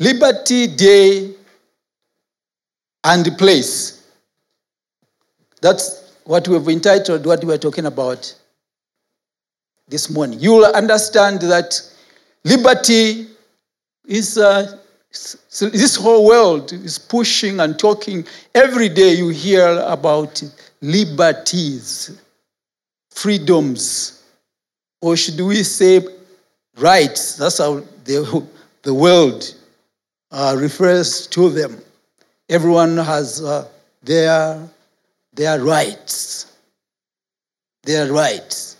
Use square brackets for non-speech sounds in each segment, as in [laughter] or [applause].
Liberty Day and place. That's what we've entitled what we're talking about this morning. You will understand that liberty is uh, this whole world is pushing and talking. Every day you hear about liberties, freedoms, or should we say rights? That's how the, the world uh, refers to them. Everyone has uh, their, their rights. Their rights.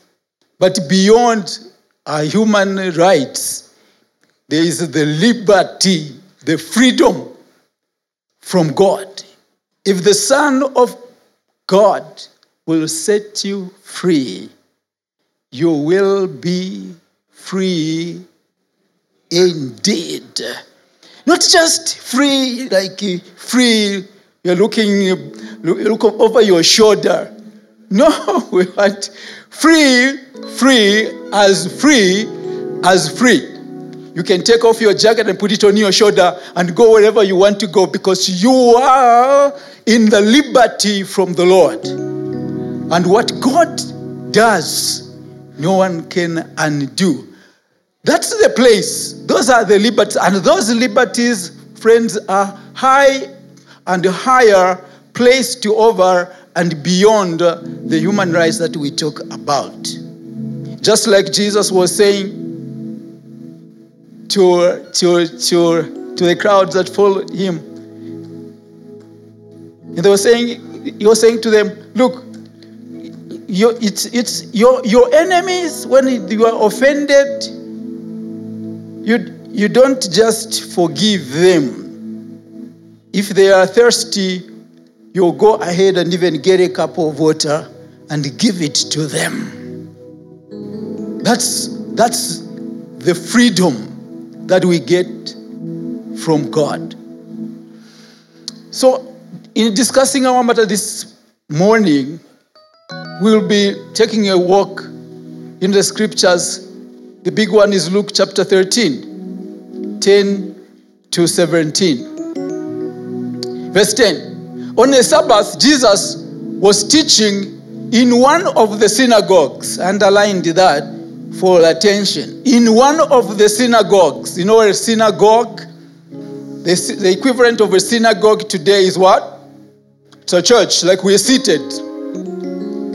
But beyond our human rights, there is the liberty, the freedom from God. If the Son of God will set you free, you will be free indeed. Not just free, like free, you're looking, look over your shoulder. No, [laughs] we want free, free, as free as free. You can take off your jacket and put it on your shoulder and go wherever you want to go because you are in the liberty from the Lord. And what God does, no one can undo. That's the place. Those are the liberties. And those liberties, friends, are high and higher placed over and beyond the human rights that we talk about. Just like Jesus was saying to, to, to, to the crowds that followed him. And they were saying, he was saying to them, look, you, it's, it's your, your enemies, when you are offended, you, you don't just forgive them. If they are thirsty, you go ahead and even get a cup of water and give it to them. That's, that's the freedom that we get from God. So, in discussing our matter this morning, we'll be taking a walk in the scriptures the big one is Luke chapter 13, 10 to 17. Verse 10. On a Sabbath, Jesus was teaching in one of the synagogues. Underlined that for attention. In one of the synagogues. You know a synagogue? The, the equivalent of a synagogue today is what? It's a church, like we're seated.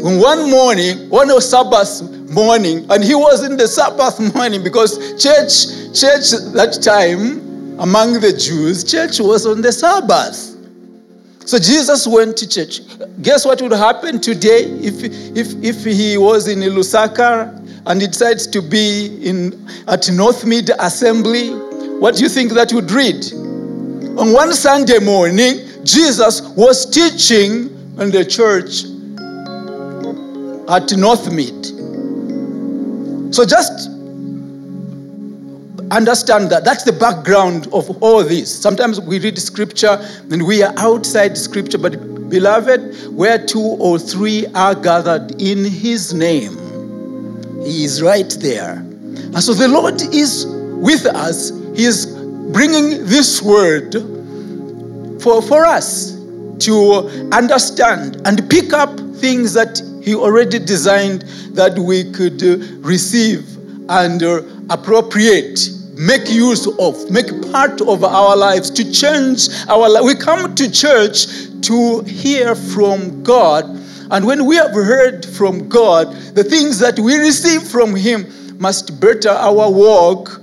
One morning, one of Sabbath morning, and he was in the Sabbath morning because church, church that time among the Jews, church was on the Sabbath. So Jesus went to church. Guess what would happen today if, if, if he was in Lusaka and he decides to be in, at Northmead Assembly? What do you think that would read? On one Sunday morning, Jesus was teaching in the church at Northmead. So just understand that. That's the background of all this. Sometimes we read scripture and we are outside scripture, but beloved, where two or three are gathered in his name, he is right there. And so the Lord is with us. He is bringing this word for, for us to understand and pick up things that he already designed that we could uh, receive and uh, appropriate, make use of, make part of our lives to change our life. We come to church to hear from God. And when we have heard from God, the things that we receive from Him must better our walk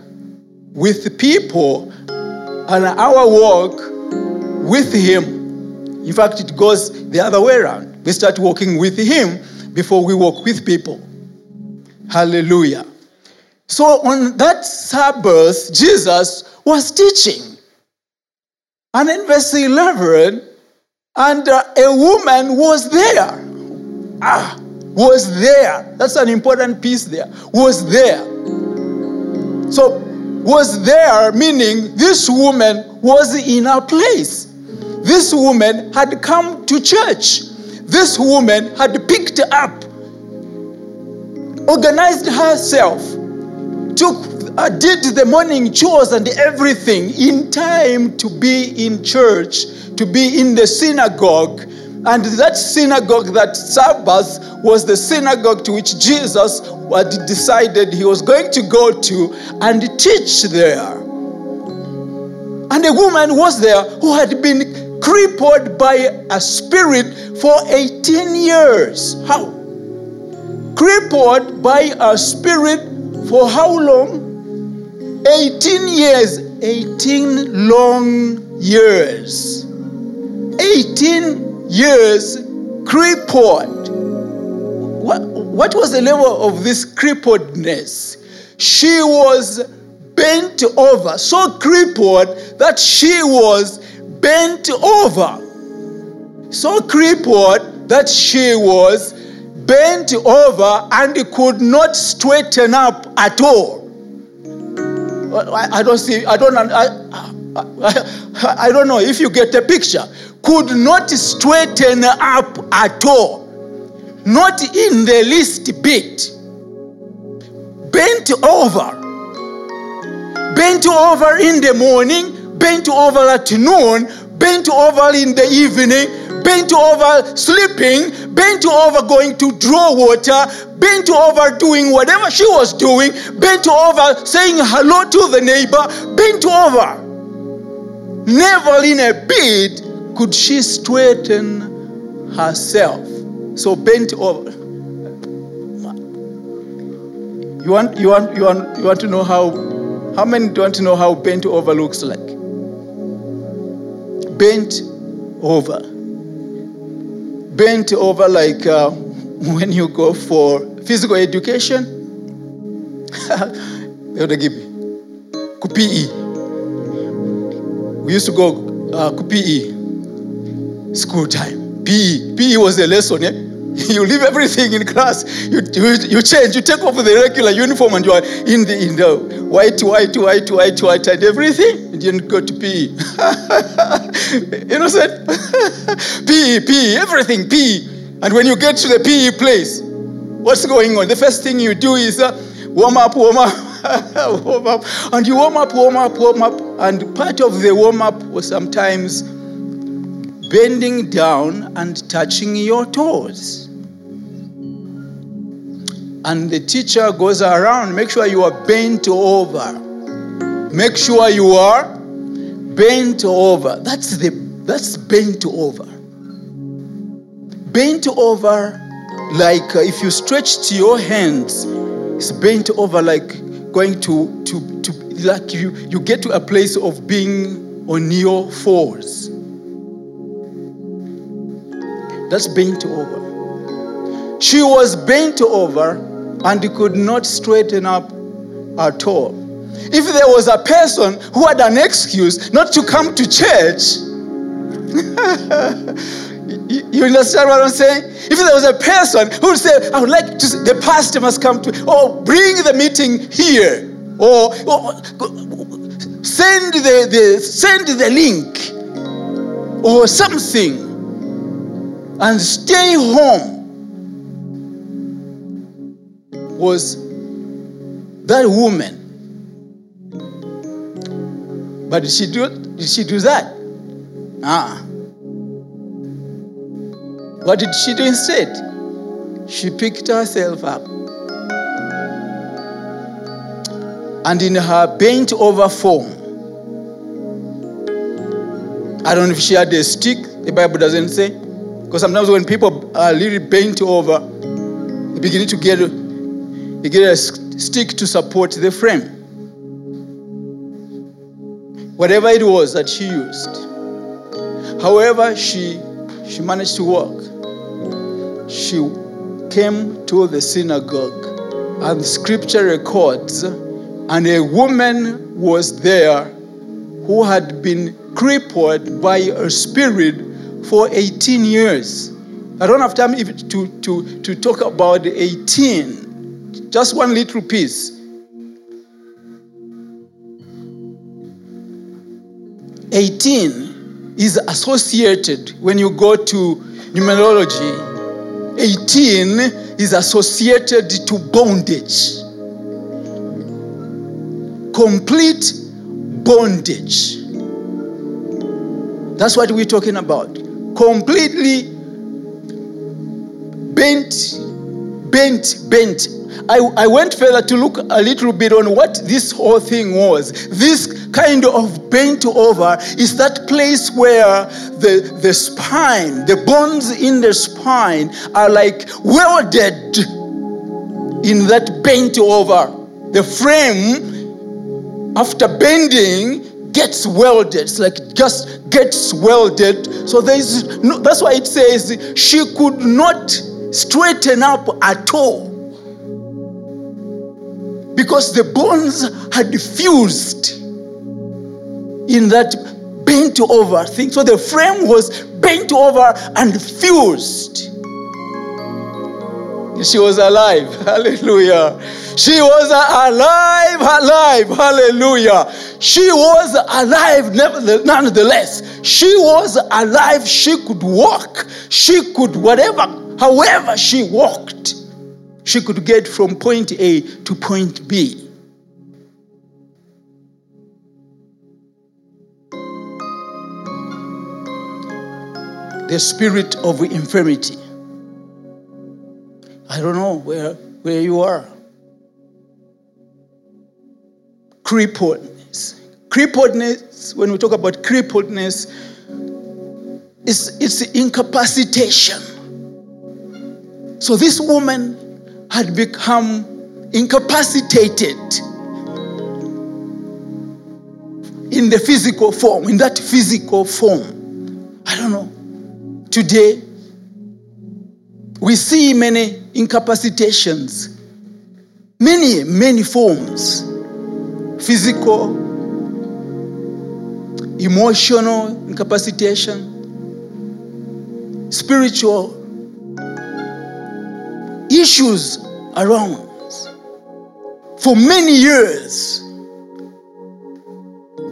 with people and our walk with Him. In fact, it goes the other way around. We start walking with Him before we walk with people. Hallelujah. So on that Sabbath, Jesus was teaching. And in verse 11, and a woman was there. Ah, was there. That's an important piece there. Was there. So, was there meaning this woman was in a place. This woman had come to church this woman had picked up, organized herself, took uh, did the morning chores and everything in time to be in church, to be in the synagogue. And that synagogue, that Sabbath, was the synagogue to which Jesus had decided he was going to go to and teach there. And a woman was there who had been crippled by a spirit for 18 years. How? Crippled by a spirit for how long? 18 years. 18 long years. 18 years crippled. What, what was the level of this crippledness? She was bent over, so crippled that she was bent over. So crippled that she was bent over and could not straighten up at all. I, I don't see, I don't, I, I, I don't know if you get the picture. Could not straighten up at all. Not in the least bit. Bent over bent over in the morning, bent over at noon, bent over in the evening, bent over sleeping, bent over going to draw water, bent over doing whatever she was doing, bent over saying hello to the neighbor, bent over. Never in a bit could she straighten herself. So bent over. You want, you want, you want, you want to know how how many don't know how bent over looks like? Bent over. Bent over like uh, [laughs] when you go for physical education. [laughs] they would give. PE. We used to go uh. School time. PE. PE was a lesson, eh? [laughs] you leave everything in class. You, you, you change. You take off the regular uniform and you are in the, in the white, white, white, white, white, and everything. [laughs] You didn't go to PE. Innocent? PE, PE, everything, PE. And when you get to the PE place, what's going on? The first thing you do is uh, warm up, warm up, [laughs] warm up. And you warm up, warm up, warm up. And part of the warm up was sometimes bending down and touching your toes. And the teacher goes around, make sure you are bent over. Make sure you are bent over. That's the that's bent over. Bent over like uh, if you stretch to your hands, it's bent over like going to to to like you you get to a place of being on your fours. That's bent over. She was bent over and could not straighten up at all. If there was a person who had an excuse not to come to church, [laughs] you understand what I'm saying? If there was a person who would say, I would like to, the pastor must come to, or bring the meeting here, or, or send the, the, send the link, or something and stay home was that woman. But did she do did she do that? Ah. What did she do instead? She picked herself up. And in her bent over form, I don't know if she had a stick, the Bible doesn't say. Because sometimes when people are really bent over, they begin to get, they get a stick to support the frame. Whatever it was that she used. However, she, she managed to walk. She came to the synagogue, and scripture records, and a woman was there who had been crippled by a spirit for 18 years. I don't have time to, to, to talk about the 18, just one little piece. 18 is associated when you go to numerology. 18 is associated to bondage. complete bondage. That's what we're talking about. Completely bent, bent, bent. I, I went further to look a little bit on what this whole thing was. This kind of bent over is that place where the, the spine, the bones in the spine are like welded in that bent over. The frame, after bending, gets welded. It's like just gets welded. So there's no, that's why it says she could not straighten up at all because the bones had fused in that bent over thing. So the frame was bent over and fused. She was alive. [laughs] Hallelujah. She was alive, alive. Hallelujah. She was alive, nonetheless. She was alive. She could walk. She could, whatever, however she walked, she could get from point A to point B. The spirit of infirmity. I don't know where, where you are. Crippledness. Crippledness, when we talk about crippledness, it's, it's incapacitation. So this woman had become incapacitated in the physical form, in that physical form. I don't know. Today, we see many incapacitations, many, many forms physical, emotional incapacitation, spiritual issues around for many years.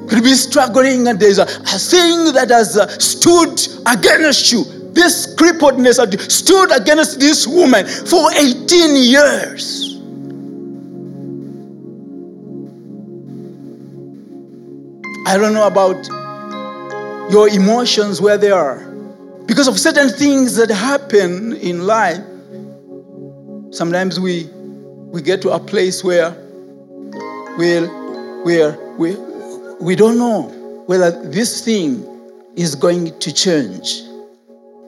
Could be struggling, and there's a, a thing that has uh, stood against you this crippledness had stood against this woman for 18 years. I don't know about your emotions where they are. Because of certain things that happen in life, sometimes we we get to a place where we'll, where we, we don't know whether this thing is going to change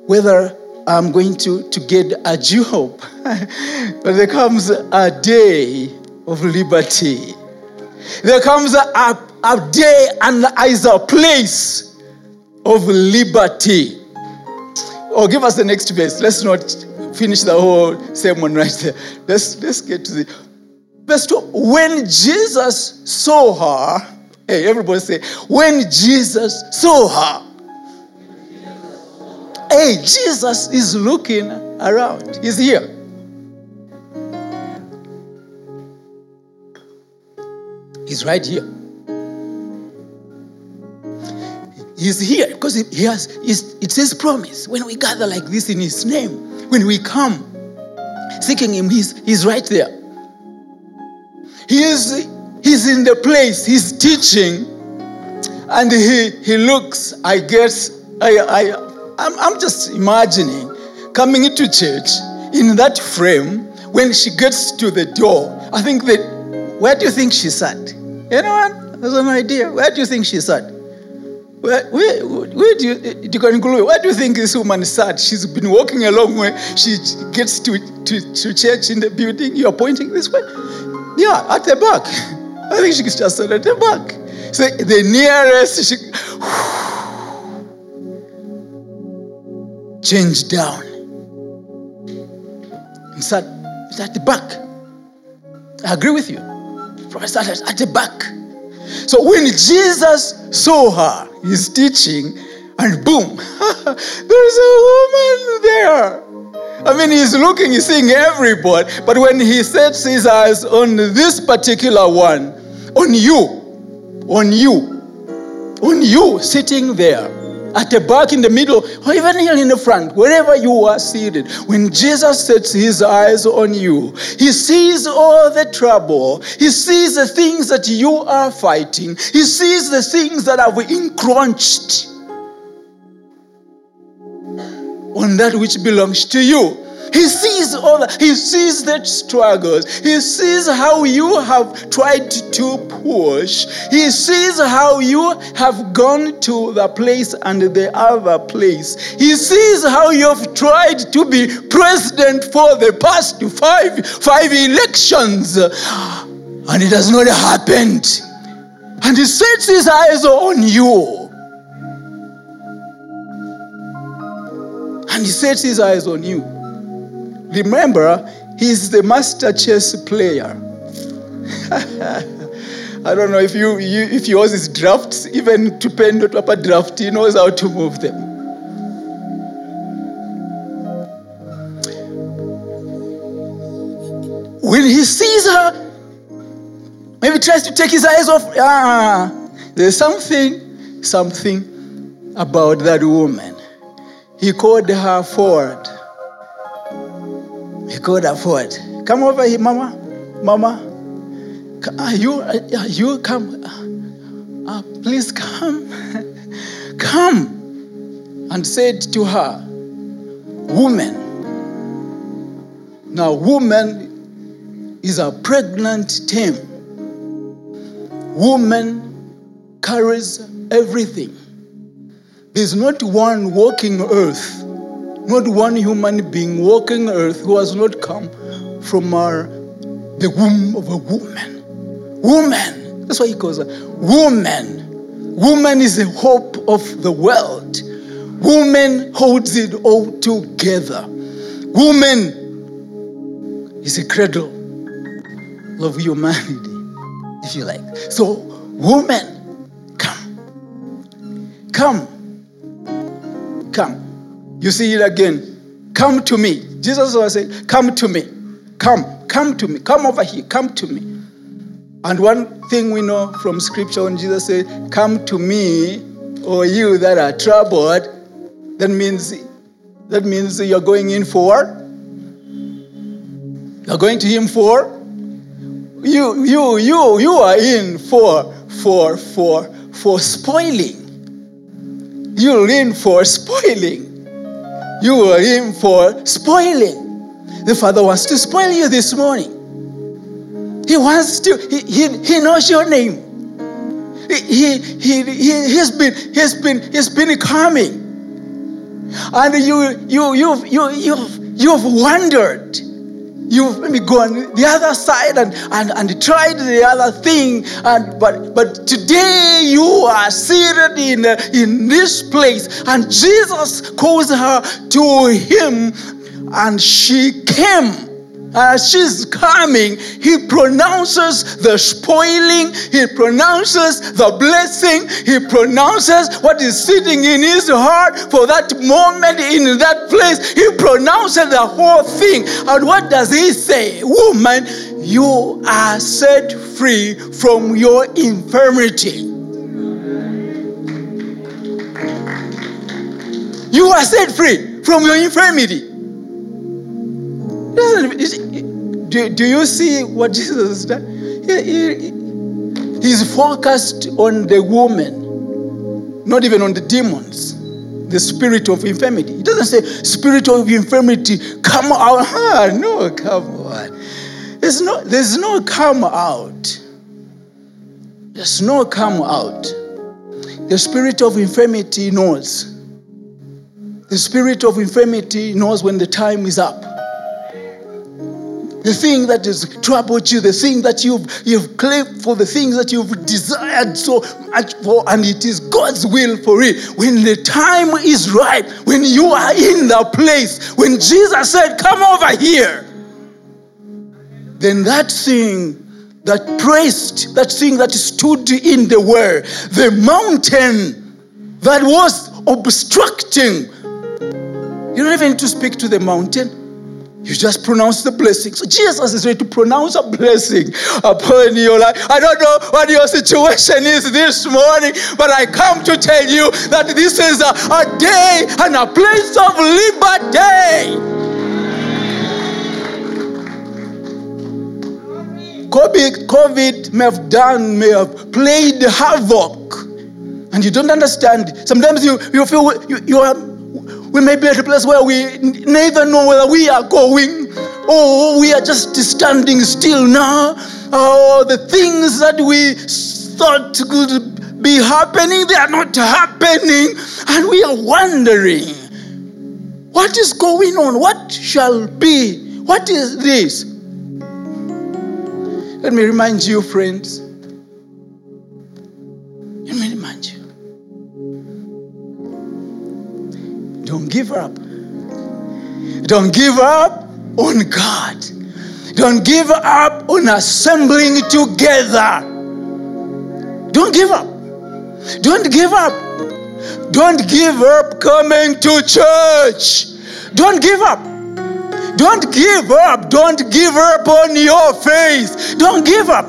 whether I'm going to, to get a job. [laughs] but there comes a day of liberty. There comes a, a day and is a place of liberty. Oh, give us the next verse. Let's not finish the whole sermon right there. Let's, let's get to the verse 2. When Jesus saw her, hey, everybody say, when Jesus saw her, Hey, Jesus is looking around. He's here. He's right here. He's here because he has, it's his promise. When we gather like this in his name, when we come seeking him, he's, he's right there. He is, he's in the place, he's teaching, and he, he looks, I guess, I, I, I'm, I'm just imagining coming into church in that frame when she gets to the door. I think that, where do you think she sat? Anyone has an idea? Where do you think she sat? Where, where, where do you, include, where do you think this woman sat? She's been walking a long way. She gets to, to, to church in the building. You're pointing this way? Yeah, at the back. I think she just sat at the back. So the nearest, she, [sighs] changed down. And sat at the back. I agree with you. Sat at the back. So when Jesus saw her, he's teaching, and boom, [laughs] there's a woman there. I mean, he's looking, he's seeing everybody, but when he sets his eyes on this particular one, on you, on you, on you sitting there, at the back, in the middle, or even here in the front, wherever you are seated, when Jesus sets his eyes on you, he sees all the trouble. He sees the things that you are fighting. He sees the things that have encroached on that which belongs to you. He sees all that. He sees the struggles. He sees how you have tried to push. He sees how you have gone to the place and the other place. He sees how you have tried to be president for the past five, five elections. And it has not happened. And he sets his eyes on you. And he sets his eyes on you. Remember, he's the master chess player. [laughs] I don't know if you, you if yours is drafts, even to pen not upper draft, he knows how to move them. When he sees her, maybe tries to take his eyes off. Ah, there's something, something about that woman. He called her forward he could afford. Come over here, Mama. Mama. Are uh, you, are you come? Uh, please come. [laughs] come. And said to her, Woman. Now, woman is a pregnant term. Woman carries everything. There's not one walking earth not one human being walking earth who has not come from our, the womb of a woman. Woman. That's why he calls her woman. Woman is the hope of the world. Woman holds it all together. Woman is a cradle of humanity, if you like. So, woman, come. Come. Come. You see it again. Come to me. Jesus was saying, Come to me. Come, come to me. Come over here. Come to me. And one thing we know from scripture when Jesus said, Come to me, or you that are troubled, that means that means you're going in for you're going to him for you you you you are in for for for for spoiling. You're in for spoiling. You were in for spoiling. The Father wants to spoil you this morning. He wants to, he, he, he knows your name. He, he, he, he, has been, he has been, he's been coming. And you, you, you've, you, you've, you've wondered You've maybe gone the other side and, and, and tried the other thing. And, but, but today you are seated in, in this place. And Jesus calls her to him and she came as she's coming, he pronounces the spoiling, he pronounces the blessing, he pronounces what is sitting in his heart for that moment in that place. He pronounces the whole thing. And what does he say? Woman, you are set free from your infirmity. You are set free from your infirmity. Do, do you see what Jesus has done? He, he, he's focused on the woman, not even on the demons, the spirit of infirmity. He doesn't say, Spirit of infirmity, come out. [laughs] Ah, no, come on. There's no, there's no come out. There's no come out. The spirit of infirmity knows. The spirit of infirmity knows when the time is up the thing that has troubled you, the thing that you've, you've claimed for, the things that you've desired so much for, and it is God's will for it. When the time is right, when you are in the place, when Jesus said, Come over here, then that thing that praised, that thing that stood in the way, the mountain that was obstructing, you don't even to speak to the mountain. You just pronounce the blessing. So Jesus is ready to pronounce a blessing upon your life. I don't know what your situation is this morning, but I come to tell you that this is a, a day and a place of liberty. COVID, COVID may have done, may have played havoc, and you don't understand. Sometimes you, you feel you, you are we may be at a place where we neither know whether we are going or we are just standing still now. Oh, the things that we thought could be happening, they are not happening. And we are wondering what is going on? What shall be? What is this? Let me remind you, friends. Don't give up. Don't give up on God. Don't give up on assembling together. Don't give up. Don't give up. Don't give up coming to church. Don't give up. Don't give up. Don't give up on your faith. Don't give up.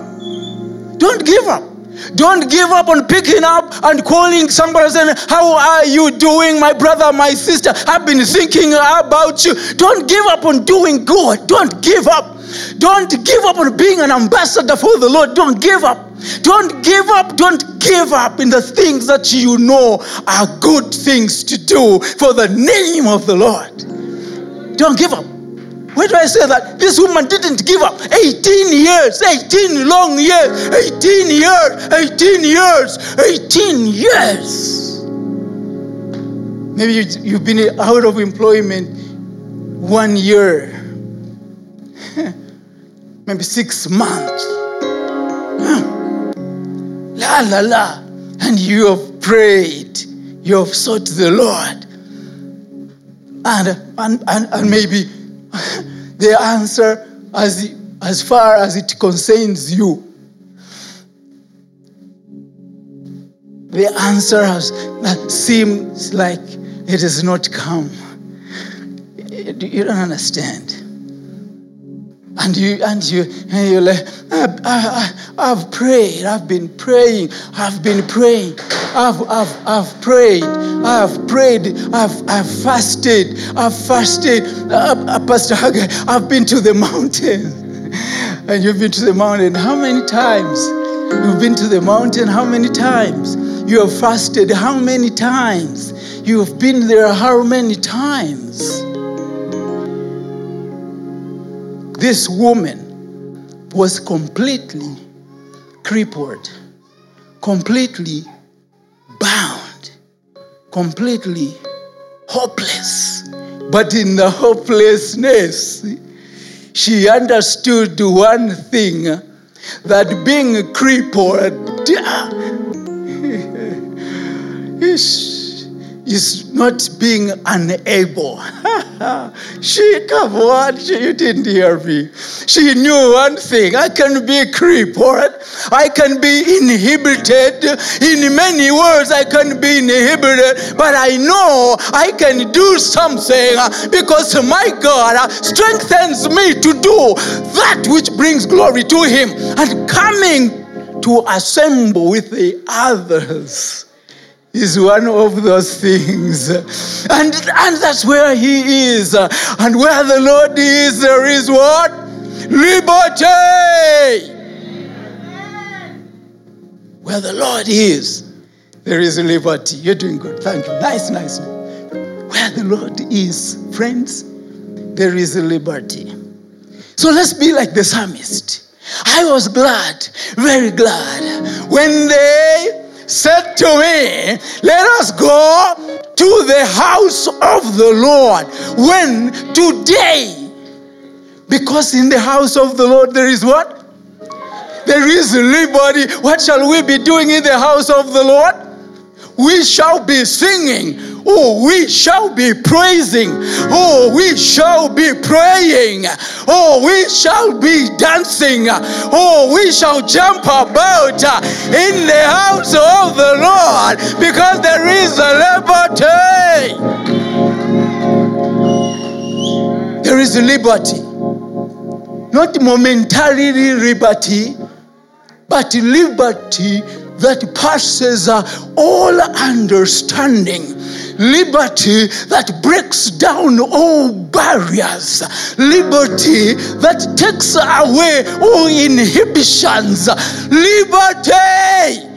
Don't give up. Don't give up on picking up and calling somebody saying, How are you doing, my brother, my sister? I've been thinking about you. Don't give up on doing good. Don't give up. Don't give up on being an ambassador for the Lord. Don't give up. Don't give up. Don't give up in the things that you know are good things to do for the name of the Lord. Don't give up. Why do I say that? This woman didn't give up. 18 years, 18 long years, 18 years, 18 years, 18 years. Maybe you've been out of employment one year, [laughs] maybe six months. La la la. And you have prayed, you have sought the Lord. And, and, and, and maybe [laughs] the answer as, as far as it concerns you. The answer has seems like it has not come. You don't understand. And you and you and you're like, I, I, I've prayed, I've been praying, I've been praying, I've, I've, I've prayed, I've prayed, I've, I've fasted, I've fasted. Uh, uh, Pastor Haggai, I've been to the mountain. [laughs] and you've been to the mountain how many times? You've been to the mountain how many times? You have fasted how many times? You've been there how many times? This woman was completely crippled, completely bound, completely hopeless. But in the hopelessness, she understood one thing that being crippled [laughs] is not being unable. [laughs] she come what you didn't hear me. She knew one thing. I can be crippled. I can be inhibited. In many words, I can be inhibited, but I know I can do something because my God strengthens me to do that which brings glory to Him and coming to assemble with the others is one of those things. And, and that's where he is. And where the Lord is, there is what? Liberty. Where the Lord is, there is liberty. You're doing good. Thank you. Nice, nice. Where the Lord is, friends, there is liberty. So let's be like the psalmist. I was glad, very glad, when they said to me, Let us go to the house of the Lord. When? Today. Because in the house of the Lord there is what? There is liberty. What shall we be doing in the house of the Lord? We shall be singing Oh, we shall be praising. Oh, we shall be praying. Oh, we shall be dancing. Oh, we shall jump about in the house of the Lord because there is a liberty. There is liberty. Not momentarily liberty, but liberty that passes all understanding. Liberty that breaks down all barriers. Liberty that takes away all inhibitions. Liberty!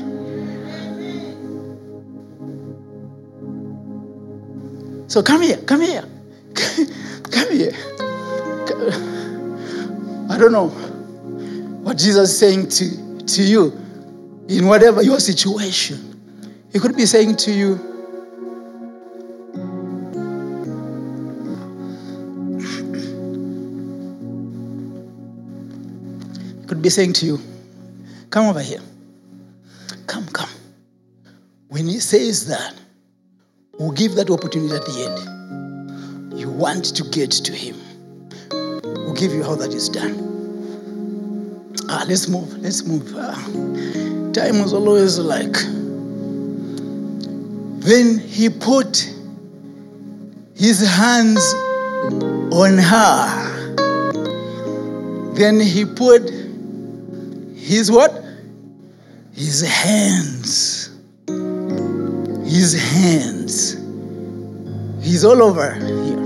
So come here, come here, [laughs] come here. I don't know what Jesus is saying to, to you in whatever your situation. He could be saying to you, could be saying to you, Come over here. Come, come. When he says that, we'll give that opportunity at the end. You want to get to him. We'll give you how that is done. Ah, let's move. Let's move. Ah, time was always like. Then he put his hands on her. Then he put his what? His hands. His hands. He's all over here.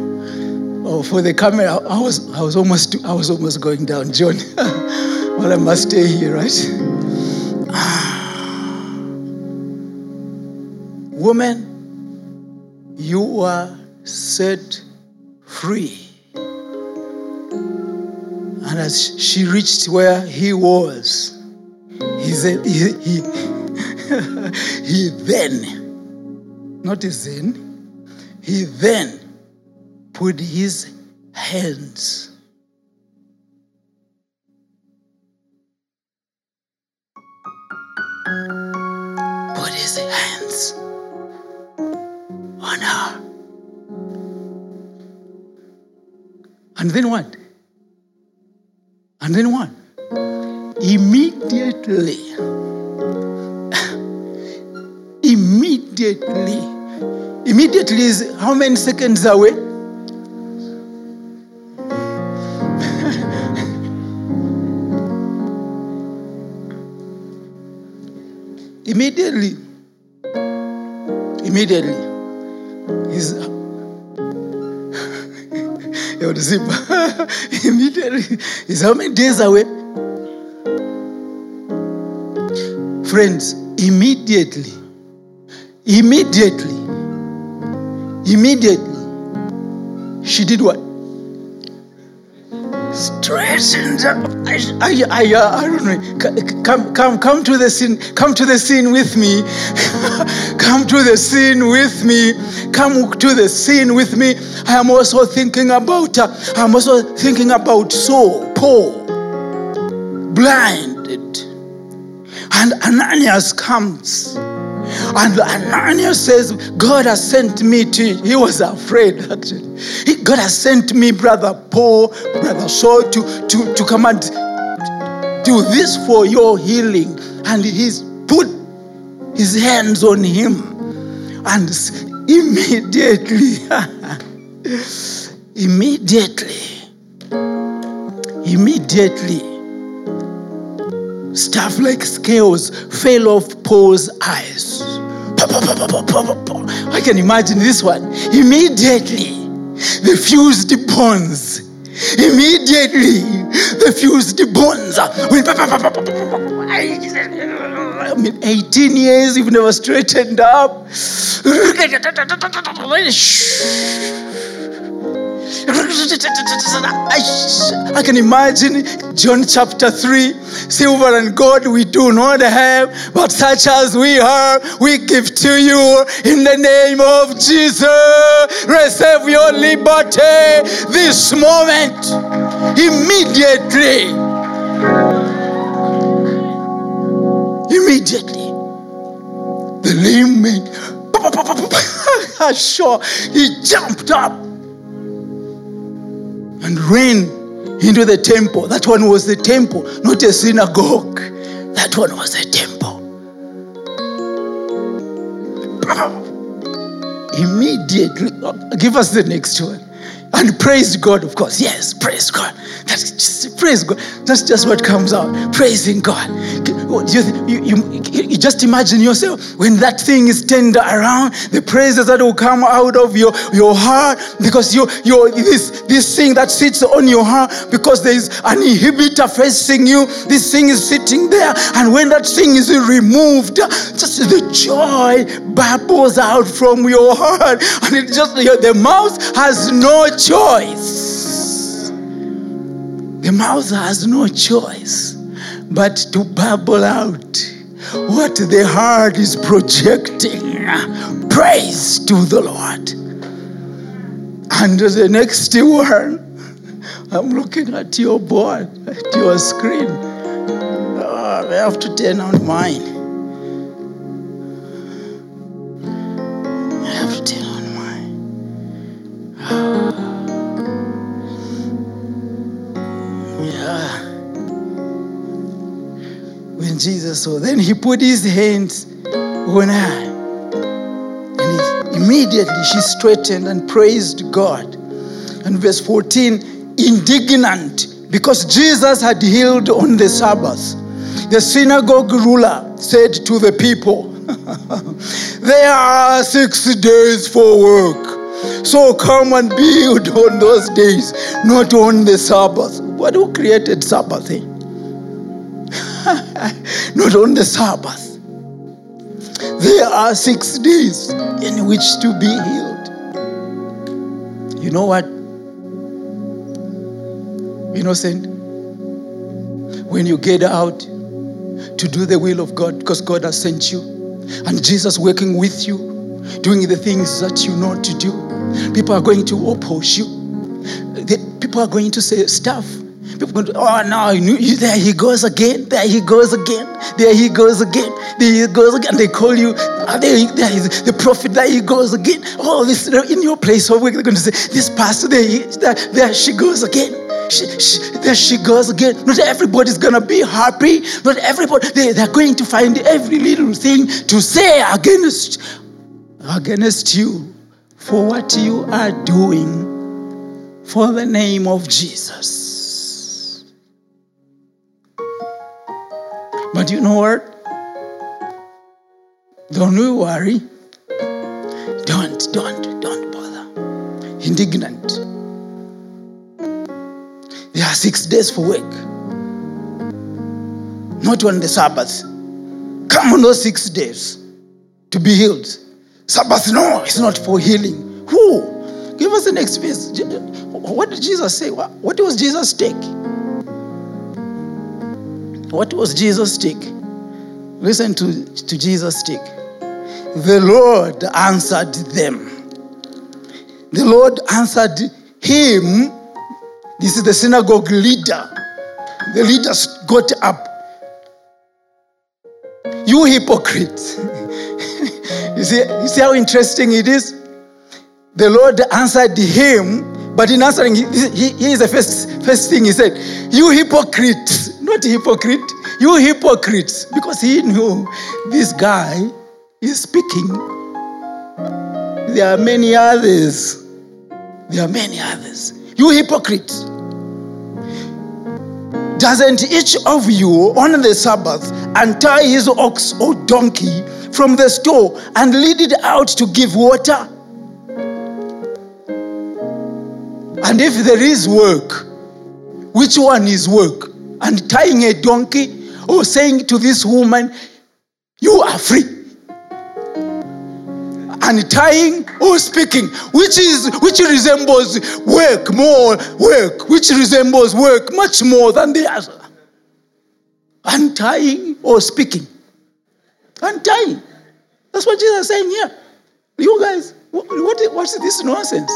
Oh, for the camera, I was, I was almost, I was almost going down, John. [laughs] well, I must stay here, right? [sighs] Woman, you are set free. And as she reached where he was, he said, he, he, [laughs] he then, not his then, he then put his hands put his hands on her. And then what? And then what? Immediately, immediately, immediately is how many seconds away? [laughs] immediately, immediately, he's Yo, the zip. immediately, is how many days away? Friends, immediately, immediately, immediately, she did what? I, I, I, uh, I don't know. Come, come, come to the scene. Come to the scene with me. [laughs] come to the scene with me. Come to the scene with me. I am also thinking about. Uh, I'm also thinking about Saul, Paul, blinded, and Ananias comes. And Ananias says, God has sent me to. He was afraid, actually. He, God has sent me, brother Paul, brother Saul, to, to, to come and do this for your healing. And he's put his hands on him. And [laughs] immediately, immediately, immediately, stuff like scales fell off Paul's eyes. I can imagine this one. Immediately, the fused bones. Immediately, the fused bones. I mean, 18 years, you've never straightened up. I, can imagine John chapter 3 silver and gold we do not have, but such as we have, we give to you in the name of Jesus. Receive your liberty this moment, immediately. Immediately. The lame man, [laughs] sure, he jumped up and ran into the temple. That one was the temple, not a synagogue. That one was a temple. Immediately, oh, give us the next one. And praised God, of course. Yes, praise God. That's just, praise God. That's just what comes out. Praising God. You, you, you, you just imagine yourself when that thing is turned around, the praises that will come out of your, your heart because you, you, this, this thing that sits on your heart because there is an inhibitor facing you. This thing is sitting there, and when that thing is removed, just the joy bubbles out from your heart, and it just the mouth has no choice. The mouth has no choice but to babble out what the heart is projecting. Praise to the Lord. And the next one, I'm looking at your board, at your screen. Oh, I have to turn on mine. Jesus saw, then he put his hands on her. And he, immediately she straightened and praised God. And verse 14, indignant because Jesus had healed on the Sabbath. The synagogue ruler said to the people, [laughs] There are six days for work. So come and build on those days, not on the Sabbath. What who created Sabbath? Eh? [laughs] not on the Sabbath. There are six days in which to be healed. You know what? Innocent. When you get out to do the will of God, because God has sent you, and Jesus working with you, doing the things that you know to do, people are going to oppose you. The, people are going to say stuff People going oh no, there he goes again, there he goes again, there he goes again, there he goes again. They call you, oh, there, there is the prophet, there he goes again. Oh, this in your place of work, they're going to say, this pastor, there, he, there, there she goes again. She, she, there she goes again. Not everybody's gonna be happy. Not everybody. They, they're going to find every little thing to say against against you for what you are doing for the name of Jesus. You know what? Don't you worry. Don't, don't, don't bother. Indignant. There are six days for work. Not on the Sabbath. Come on those six days to be healed. Sabbath, no, it's not for healing. Who? Give us the next verse. What did Jesus say? What was Jesus' take? What was Jesus' take? Listen to, to Jesus' take. The Lord answered them. The Lord answered him. This is the synagogue leader. The leaders got up. You hypocrites. [laughs] you, see, you see how interesting it is? The Lord answered him, but in answering, he, he, is the first, first thing he said, You hypocrite not hypocrite. You hypocrites. Because he knew this guy is speaking. There are many others. There are many others. You hypocrites. Doesn't each of you on the Sabbath untie his ox or donkey from the store and lead it out to give water? And if there is work, which one is work? and tying a donkey or saying to this woman, You are free. And tying or speaking, which is which resembles work more work, which resembles work much more than the other. Untying or oh, speaking. Untying. That's what Jesus is saying here. You guys, what, what, what's this nonsense?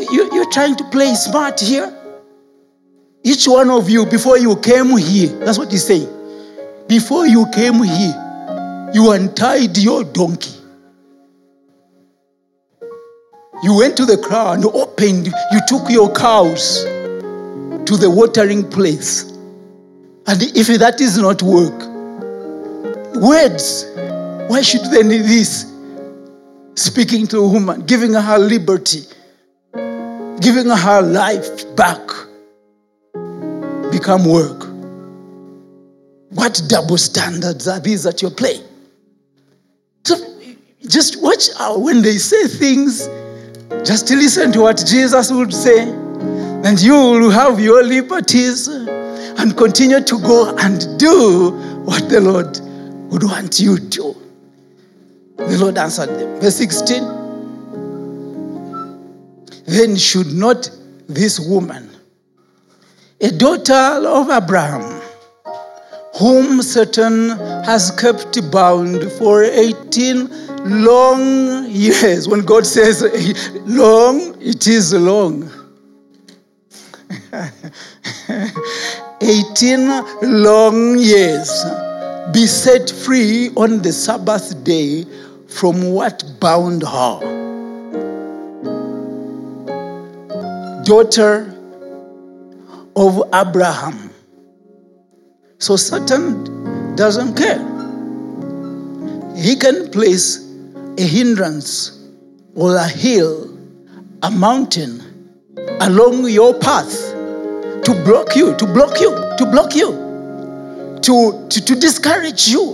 You, you're trying to play smart here. Each one of you, before you came here, that's what he's saying. Before you came here, you untied your donkey. You went to the crowd and opened, you took your cows to the watering place. And if that is not work, words, why should they need this? Speaking to a woman, giving her liberty, giving her life back become work. What double standards are these that you're playing? So just watch out when they say things, just listen to what Jesus would say, and you will have your liberties and continue to go and do what the Lord would want you to. The Lord answered them. Verse 16 Then should not this woman, a daughter of Abraham, whom Satan has kept bound for 18 long years. When God says long, it is long. [laughs] 18 long years. Be set free on the Sabbath day from what bound her. Daughter of Abraham. So Satan doesn't care. He can place a hindrance or a hill, a mountain along your path to block you, to block you, to block you, to, to, to discourage you,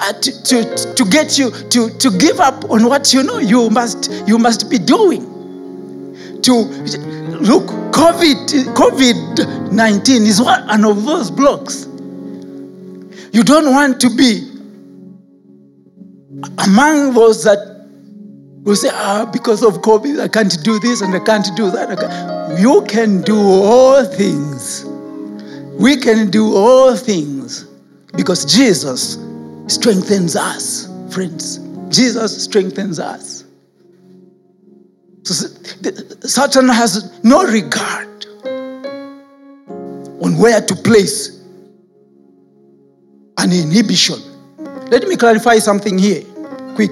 uh, to, to, to get you to, to give up on what you know you must, you must be doing. To look, COVID, COVID-19 is one of those blocks. You don't want to be among those that will say, ah, because of COVID, I can't do this and I can't do that. You can do all things. We can do all things because Jesus strengthens us, friends. Jesus strengthens us. So Satan has no regard on where to place an inhibition. Let me clarify something here, quick.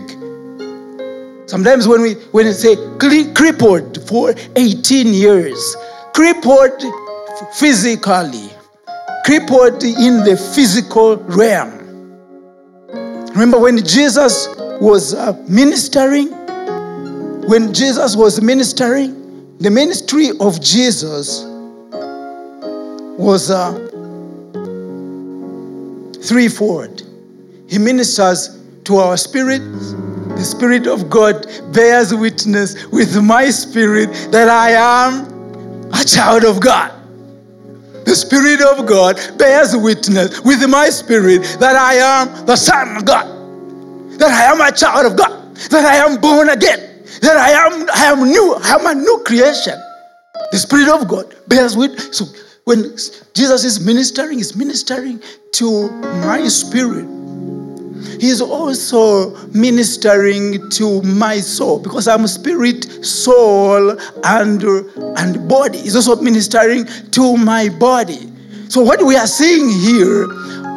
Sometimes when we when we say crippled for 18 years, crippled physically, crippled in the physical realm. Remember when Jesus was uh, ministering? When Jesus was ministering, the ministry of Jesus was uh, threefold. He ministers to our spirit. The Spirit of God bears witness with my spirit that I am a child of God. The Spirit of God bears witness with my spirit that I am the Son of God, that I am a child of God, that I am born again, that I am, I am new, I am a new creation. The Spirit of God bears with. So when Jesus is ministering, he's ministering to my spirit. He's also ministering to my soul because I'm spirit, soul, and, and body. He's also ministering to my body. So, what we are seeing here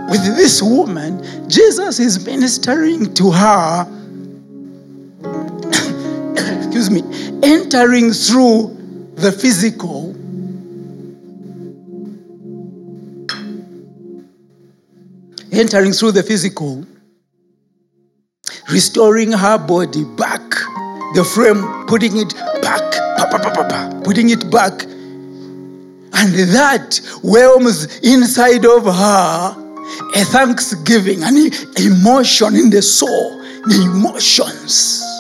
with this woman, Jesus is ministering to her, excuse me, entering through the physical entering through the physical restoring her body back, the frame, putting it back, pa, pa, pa, putting it back. And that whelms inside of her a thanksgiving, an emotion in the soul, the emotions.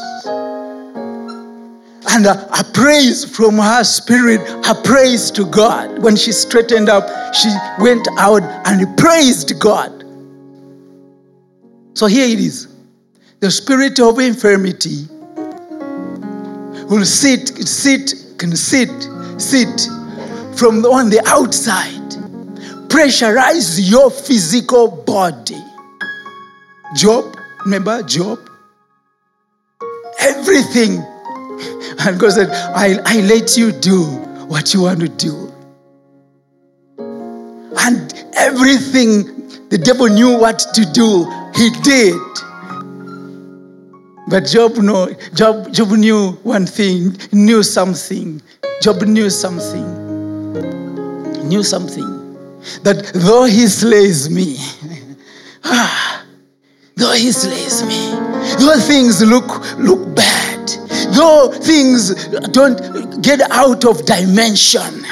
And a, a praise from her spirit, a praise to God. When she straightened up, she went out and praised God. So here it is the spirit of infirmity will sit, sit, can sit, sit from on the outside, pressurize your physical body. Job, remember Job? Everything. [laughs] And God said, I, I let you do what you want to do. And everything the devil knew what to do, he did. But Job, know, Job, Job knew one thing, knew something. Job knew something. Knew something. That though he slays me, [laughs] ah, though he slays me, though things look, look bad, though things don't get out of dimension,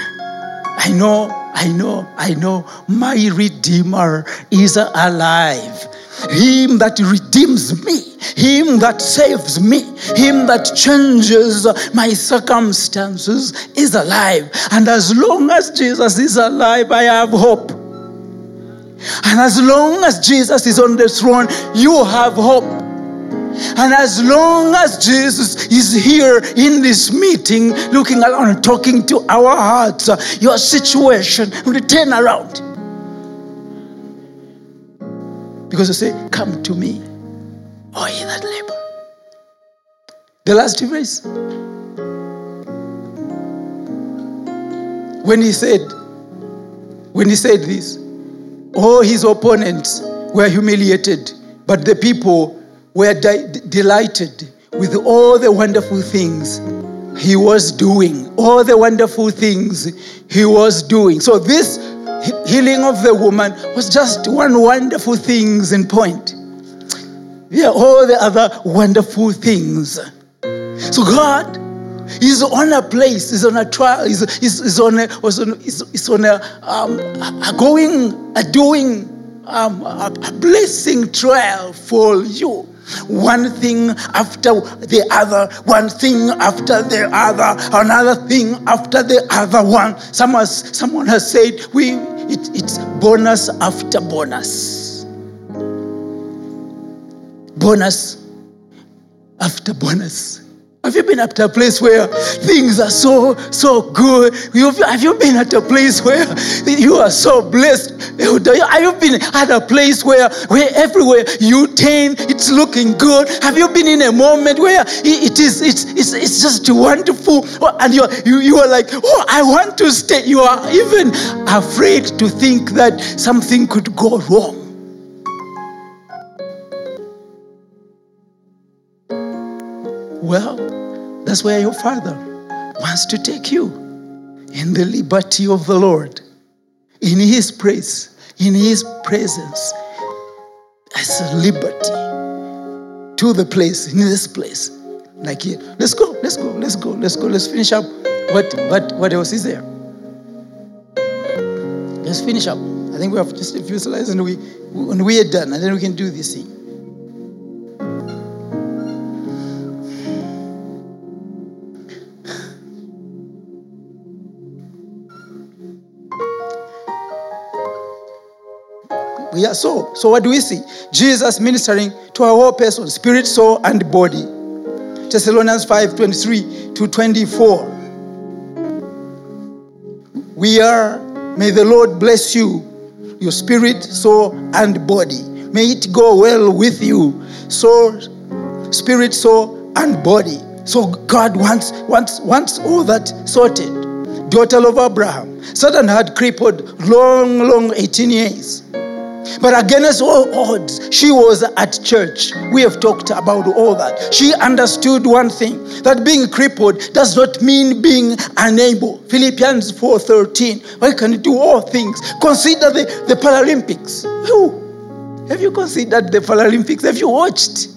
I know, I know, I know my Redeemer is alive. Him that redeems me, Him that saves me, Him that changes my circumstances is alive. And as long as Jesus is alive, I have hope. And as long as Jesus is on the throne, you have hope. And as long as Jesus is here in this meeting, looking around and talking to our hearts, uh, your situation will turn around. Because you say, Come to me, all ye that labor. The last verse. When he said, when he said this, all his opponents were humiliated, but the people were de- delighted with all the wonderful things he was doing. All the wonderful things he was doing. So, this healing of the woman was just one wonderful things in point. Yeah, all the other wonderful things. So, God is on a place, is on a trial, is, is, is on a, is on, is, is on a, um, a going, a doing, um, a, a blessing trial for you. One thing after the other, one thing after the other, another thing after the other one. Someone, someone has said, we, it, it's bonus after bonus. Bonus after bonus. Have you been at a place where things are so, so good? You've, have you been at a place where you are so blessed? Have you been at a place where, where everywhere you turn, it's looking good? Have you been in a moment where it is, it's, it's, it's just wonderful? Oh, and you're, you, you are like, oh, I want to stay. You are even afraid to think that something could go wrong. Well, that's where your Father wants to take you in the liberty of the Lord, in His praise, in His presence, as a liberty to the place, in this place. Like here. Let's go, let's go, let's go, let's go, let's finish up. What what what else is there? Let's finish up. I think we have just a few slides and we when we are done, and then we can do this thing. Yeah, so so what do we see? Jesus ministering to our whole person, spirit, soul, and body. Thessalonians 5 23 to 24. We are, may the Lord bless you, your spirit, soul, and body. May it go well with you, soul, spirit, soul, and body. So God wants, wants, wants all that sorted. Daughter of Abraham. Satan had crippled long, long 18 years. But against all odds, she was at church. We have talked about all that. She understood one thing that being crippled does not mean being unable. Philippians 4:13. I can do all things. Consider the, the Paralympics. Have you considered the Paralympics? Have you watched?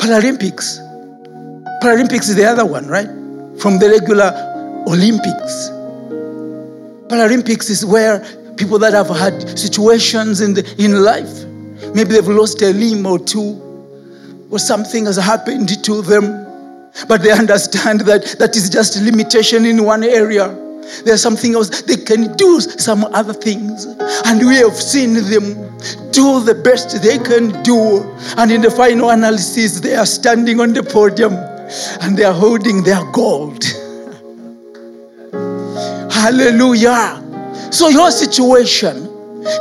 Paralympics. Paralympics is the other one, right? From the regular Olympics. Paralympics is where people that have had situations in, the, in life, maybe they've lost a limb or two, or something has happened to them, but they understand that that is just limitation in one area. There's something else. They can do some other things. And we have seen them do the best they can do. And in the final analysis, they are standing on the podium and they are holding their gold. Hallelujah. So your situation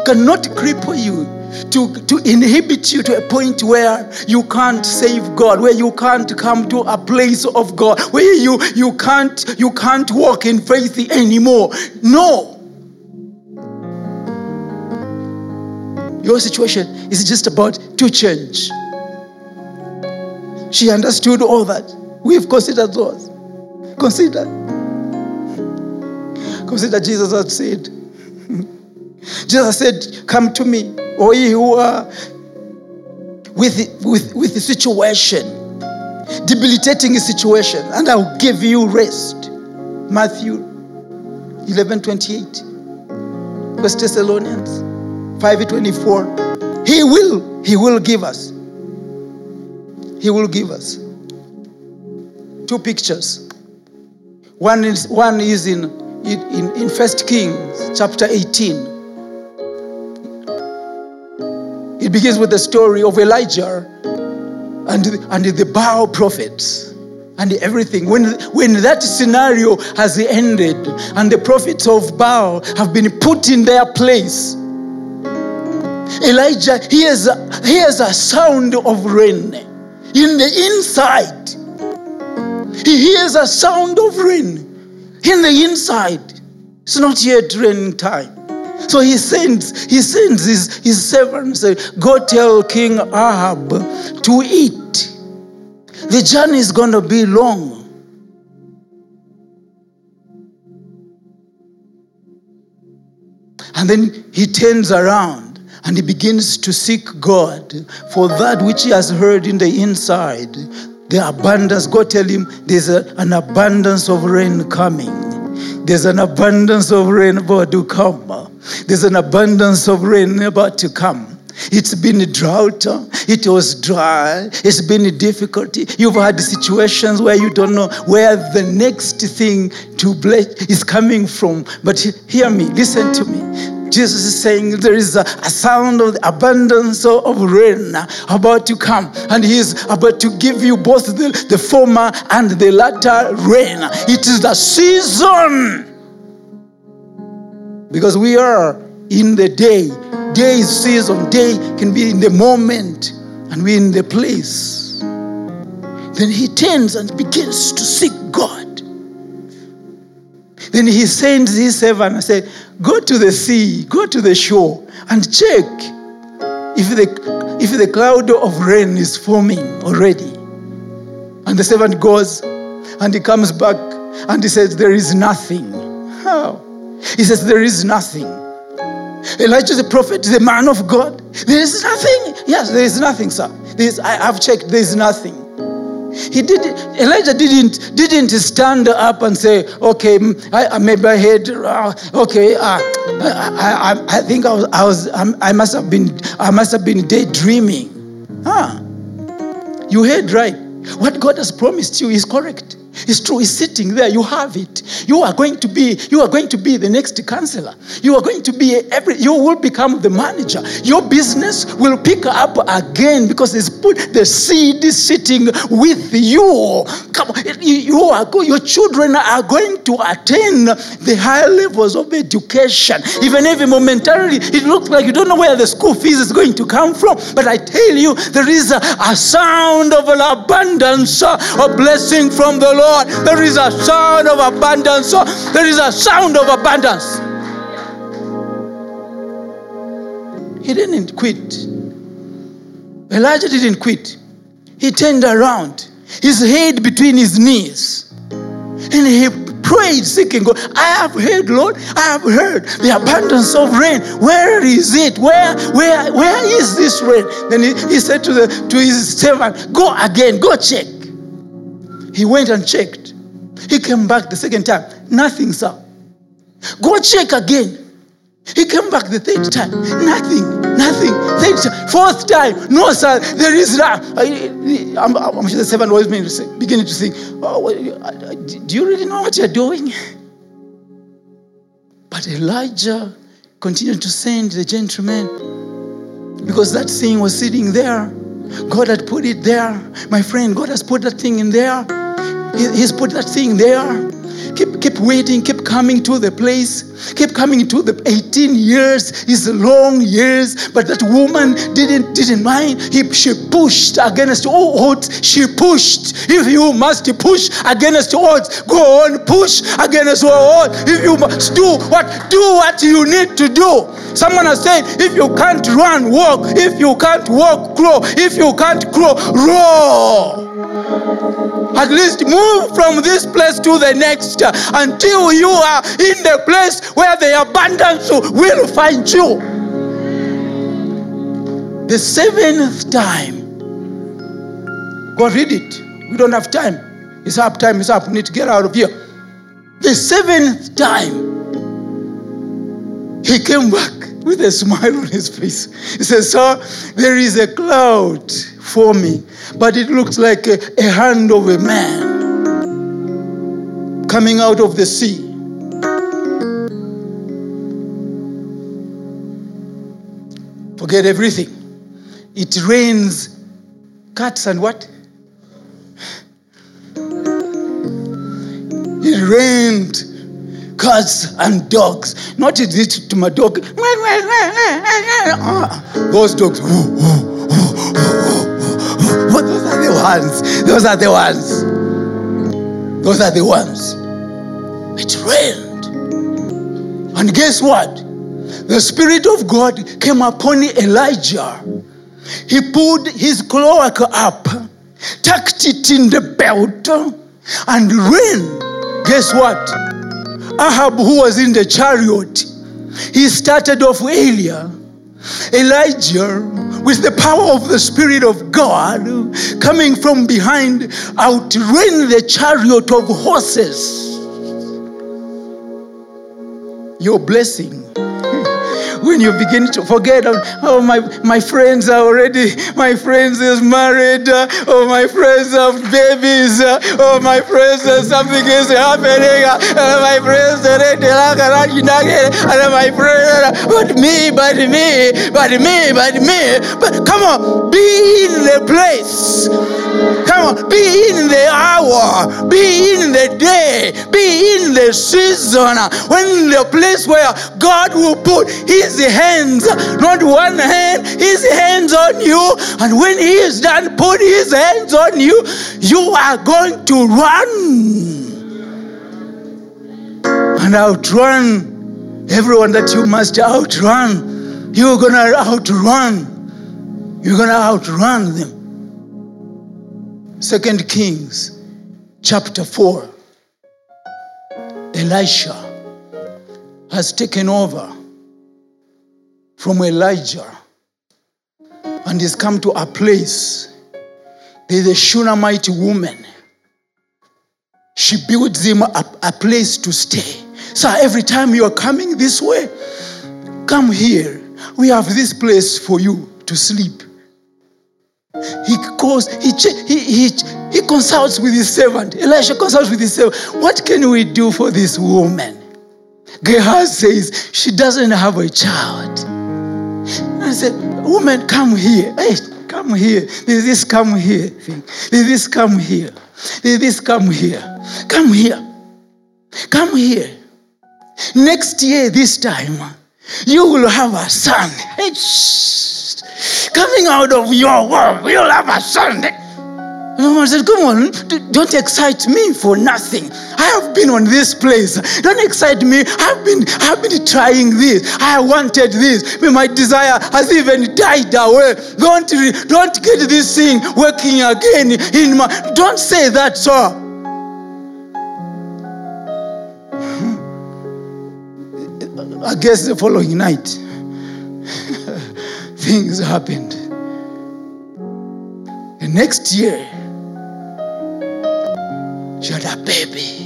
cannot cripple you to, to inhibit you to a point where you can't save God, where you can't come to a place of God, where you, you can't you can't walk in faith anymore. No. Your situation is just about to change. She understood all that. We've considered those. Consider. Consider Jesus had said. Jesus said, Come to me, all ye who are with, with, with the situation, debilitating situation, and I'll give you rest. Matthew 11 28. First Thessalonians 5 24. He will, He will give us. He will give us. Two pictures. One is, one is in, in, in First Kings chapter 18. It begins with the story of Elijah and, and the Baal prophets and everything. When, when that scenario has ended and the prophets of Baal have been put in their place, Elijah hears, hears a sound of rain in the inside. He hears a sound of rain in the inside. It's not yet rain time. So he sends, he sends his, his servants, say, go tell King Ahab to eat. The journey is going to be long. And then he turns around and he begins to seek God for that which he has heard in the inside. The abundance, God tell him there's a, an abundance of rain coming. There's an abundance of rain about to come. There's an abundance of rain about to come. It's been a drought. It was dry. It's been a difficulty. You've had situations where you don't know where the next thing to bless is coming from. But hear me, listen to me. Jesus is saying there is a, a sound of abundance of rain about to come, and He is about to give you both the, the former and the latter rain. It is the season. Because we are in the day. Day is season. Day can be in the moment, and we're in the place. Then he turns and begins to seek God. Then he sends his servant and said, Go to the sea, go to the shore, and check if the, if the cloud of rain is forming already. And the servant goes and he comes back and he says, There is nothing. How? He says, There is nothing. Elijah the prophet, the man of God, there is nothing. Yes, there is nothing, sir. There is, I have checked, there is nothing. He did Elijah didn't didn't stand up and say, "Okay, I, maybe I had uh, okay, uh, I, I, I think I was I was I must have been I must have been daydreaming." Huh? You heard right. What God has promised you is correct. It's true. It's sitting there. You have it. You are going to be. You are going to be the next counselor. You are going to be every. You will become the manager. Your business will pick up again because it's put the seed sitting with you. Come you are. Your children are going to attain the higher levels of education. Even if momentarily it looks like you don't know where the school fees is going to come from, but I tell you, there is a, a sound of an abundance, a blessing from the Lord. Lord, there is a sound of abundance. There is a sound of abundance. He didn't quit. Elijah didn't quit. He turned around, his head between his knees, and he prayed, seeking God. I have heard, Lord, I have heard the abundance of rain. Where is it? Where, where, where is this rain? Then he, he said to, the, to his servant, Go again, go check. He went and checked. He came back the second time. Nothing, sir. Go check again. He came back the third time. Nothing, nothing. Third time, fourth time. No, sir, there is not. I'm, I'm sure the servant was beginning to think, oh, do you really know what you're doing? But Elijah continued to send the gentleman because that thing was sitting there. God had put it there. My friend, God has put that thing in there. He's put that thing there. Keep, keep waiting, keep coming to the place, keep coming to the 18 years is long years, but that woman didn't didn't mind. He, she pushed against all odds. She pushed. If you must push against odds, go on, push against all odds. If you must do what, do what you need to do. Someone has said, if you can't run, walk. If you can't walk, crawl. If you can't crawl, roar. At least move from this place to the next uh, until you are in the place where the abundance will find you. The seventh time, Go read it. We don't have time. It's up, time is up. We need to get out of here. The seventh time, he came back with a smile on his face. He says, Sir, there is a cloud for me, but it looks like a, a hand of a man coming out of the sea. Forget everything. It rains cats and what? It rained cats and dogs. Not it to my dog. Those dogs. Are the ones. Those are the ones. Those are the ones. It rained. And guess what? The Spirit of God came upon Elijah. He pulled his cloak up, tucked it in the belt, and ran. Guess what? Ahab, who was in the chariot, he started off earlier. Elijah, with the power of the Spirit of God coming from behind, outran the chariot of horses. Your blessing when you begin to forget, oh, my, my friends are already, my friends is married, uh, oh, my friends have babies, uh, oh, my friends, uh, something is happening, uh, my friends, are uh, and my friends, but me, but me, but me, but me, but come on, be in the place. Come on, be in the hour, be in the day, be in the season, when the place where God will put His hands, not one hand, His hands on you. And when He is done, put His hands on you, you are going to run and outrun everyone that you must outrun. You're gonna outrun. You're gonna outrun them. Second Kings chapter 4. Elisha has taken over from Elijah and he's come to a place. There's a Shunammite woman. She builds him a, a place to stay. So every time you are coming this way, come here. We have this place for you to sleep. He goes, he, he, he, he consults with his servant. Elisha consults with his servant. What can we do for this woman? Gehazi says, she doesn't have a child. I said, woman, come here. Hey, come here. There's this come here thing. There's this come here. There's this come here. Come here. Come here. Next year, this time, you will have a son. Hey, shh. Coming out of your womb, you'll have a son. And the woman said, Come on, don't excite me for nothing. I have been on this place. Don't excite me. I've been, I've been trying this. I wanted this. My desire has even died away. Don't, don't get this thing working again in my. Don't say that, sir. [laughs] I guess the following night, [laughs] things happened. The next year, she had a baby.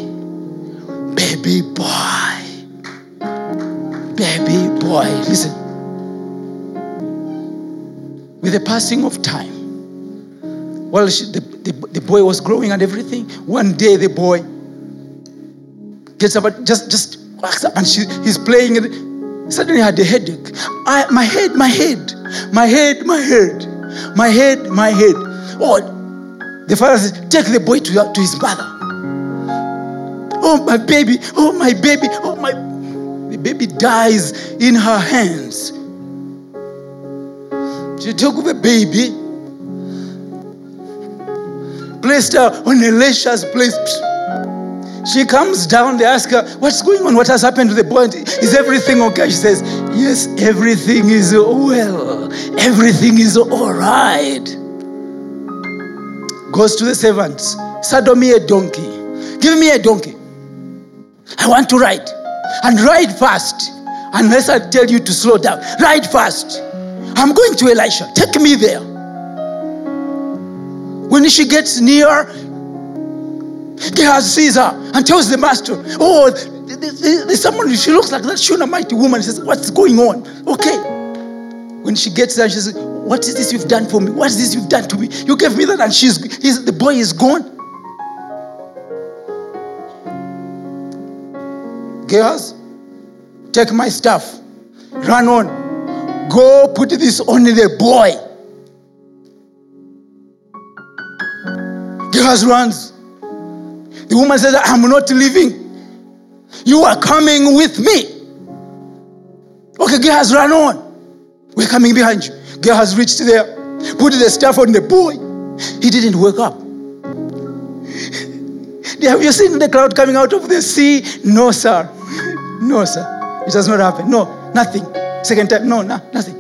Baby boy. Baby boy. Listen. With the passing of time, while she, the, the, the boy was growing and everything, one day the boy gets up, just, just wakes up and she, he's playing and suddenly had a headache. I, my head, my head, my head, my head, my head, my head. Oh, the father says, take the boy to, to his mother. Oh, my baby, oh, my baby, oh, my. The baby dies in her hands. She took the baby, placed her on Elisha's place. She comes down, they ask her, What's going on? What has happened to the boy? Is everything okay? She says, Yes, everything is well. Everything is all right. Goes to the servants, Saddle me a donkey. Give me a donkey. I want to ride. And ride fast. Unless I tell you to slow down. Ride fast. I'm going to Elisha. Take me there. When she gets near, Gehazi sees her and tells the master, Oh, there's someone, she looks like that Shunammite woman. He says, What's going on? Okay. When she gets there, she says, What is this you've done for me? What is this you've done to me? You gave me that, and she's the boy is gone. Gehazi, take my stuff, run on, go put this on the boy. Gehazi runs. The woman says, I'm not leaving. You are coming with me. Okay, Gehazi, run on. We're coming behind you. Gehazi reached there, put the stuff on the boy. He didn't wake up. Have you seen the cloud coming out of the sea? No, sir. No, sir. It has not happened. No, nothing. Second time, no, no nothing.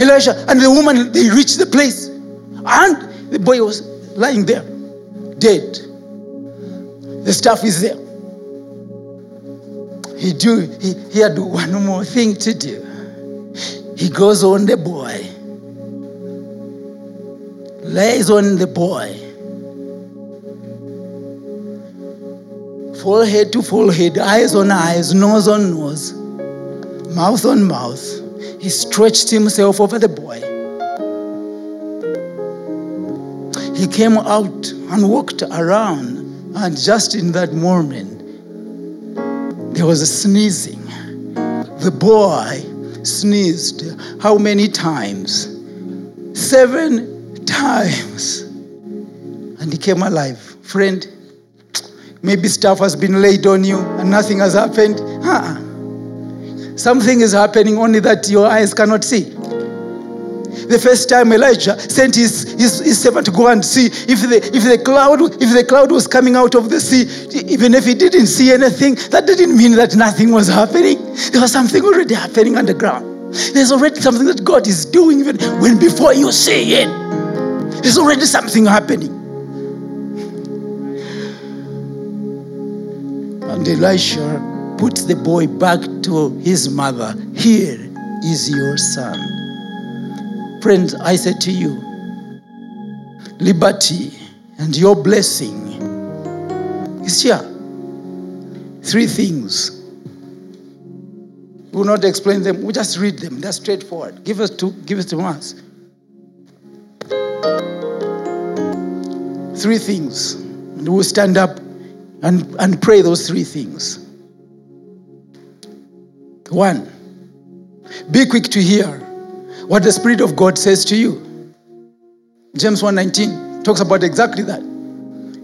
Elisha and the woman, they reached the place. And the boy was lying there, dead. The stuff is there. He do he, he had one more thing to do. He goes on the boy, lays on the boy, forehead to forehead, eyes on eyes, nose on nose, mouth on mouth. He stretched himself over the boy. He came out and walked around, and just in that moment, there was a sneezing. The boy sneezed how many times? Seven times. And he came alive. Friend, maybe stuff has been laid on you and nothing has happened. Uh-uh. Something is happening only that your eyes cannot see. The first time Elijah sent his, his, his, servant to go and see if the, if, the cloud, if the cloud was coming out of the sea, even if he didn't see anything, that didn't mean that nothing was happening. There was something already happening underground. There's already something that God is doing even when before you see it. There's already something happening. And Elisha puts the boy back to his mother. Here is your son. Friends, I say to you, liberty and your blessing is here. Three things we will not explain them. We just read them. They're straightforward. Give us to give us to us. Three things. And we'll stand up and, and pray those three things. One, be quick to hear what the Spirit of God says to you. James 1:19 talks about exactly that.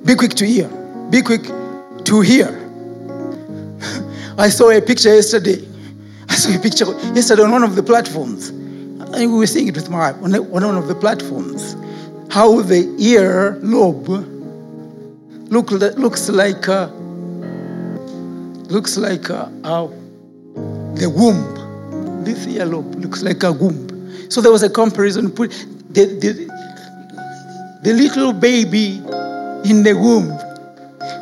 Be quick to hear. Be quick to hear. [laughs] I saw a picture yesterday I saw a picture yesterday on one of the platforms. I we were seeing it with my on one of the platforms. How the ear lobe look, looks like uh, looks like uh, uh, the womb. This lobe looks like a womb. So there was a comparison. Put the, the, the little baby in the womb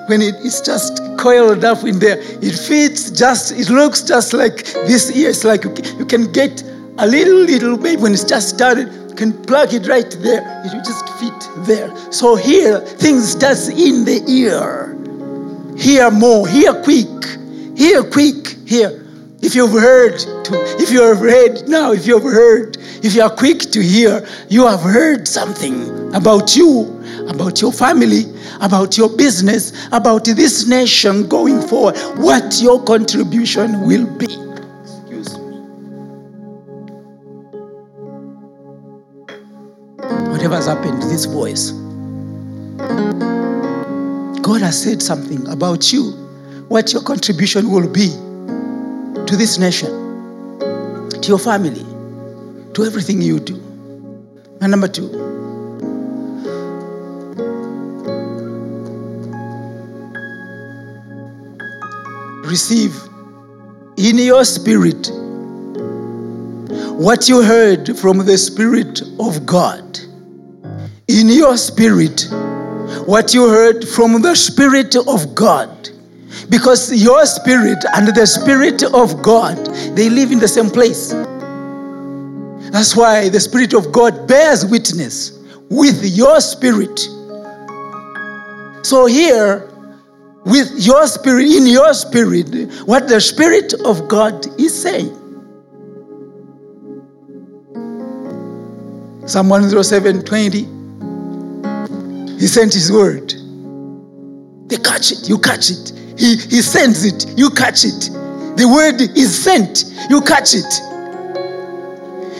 when it is just coiled up in there. It fits just, it looks just like this ear. It's like you can get a little, little baby when it's just started, can plug it right there. It will just fit there. So here, things starts in the ear. Hear more, hear quick, hear quick, hear. If you've heard, to, if you have heard now, if you have heard, if you are quick to hear, you have heard something about you, about your family, about your business, about this nation going forward, what your contribution will be. Whatever has happened to this voice, God has said something about you, what your contribution will be to this nation, to your family, to everything you do. And number two, receive in your spirit what you heard from the Spirit of God. In your spirit, what you heard from the Spirit of God. Because your spirit and the Spirit of God, they live in the same place. That's why the Spirit of God bears witness with your spirit. So here, with your spirit, in your spirit, what the Spirit of God is saying. Psalm 107 20. He sent his word. They catch it, you catch it. He, he sends it, you catch it. The word is sent, you catch it.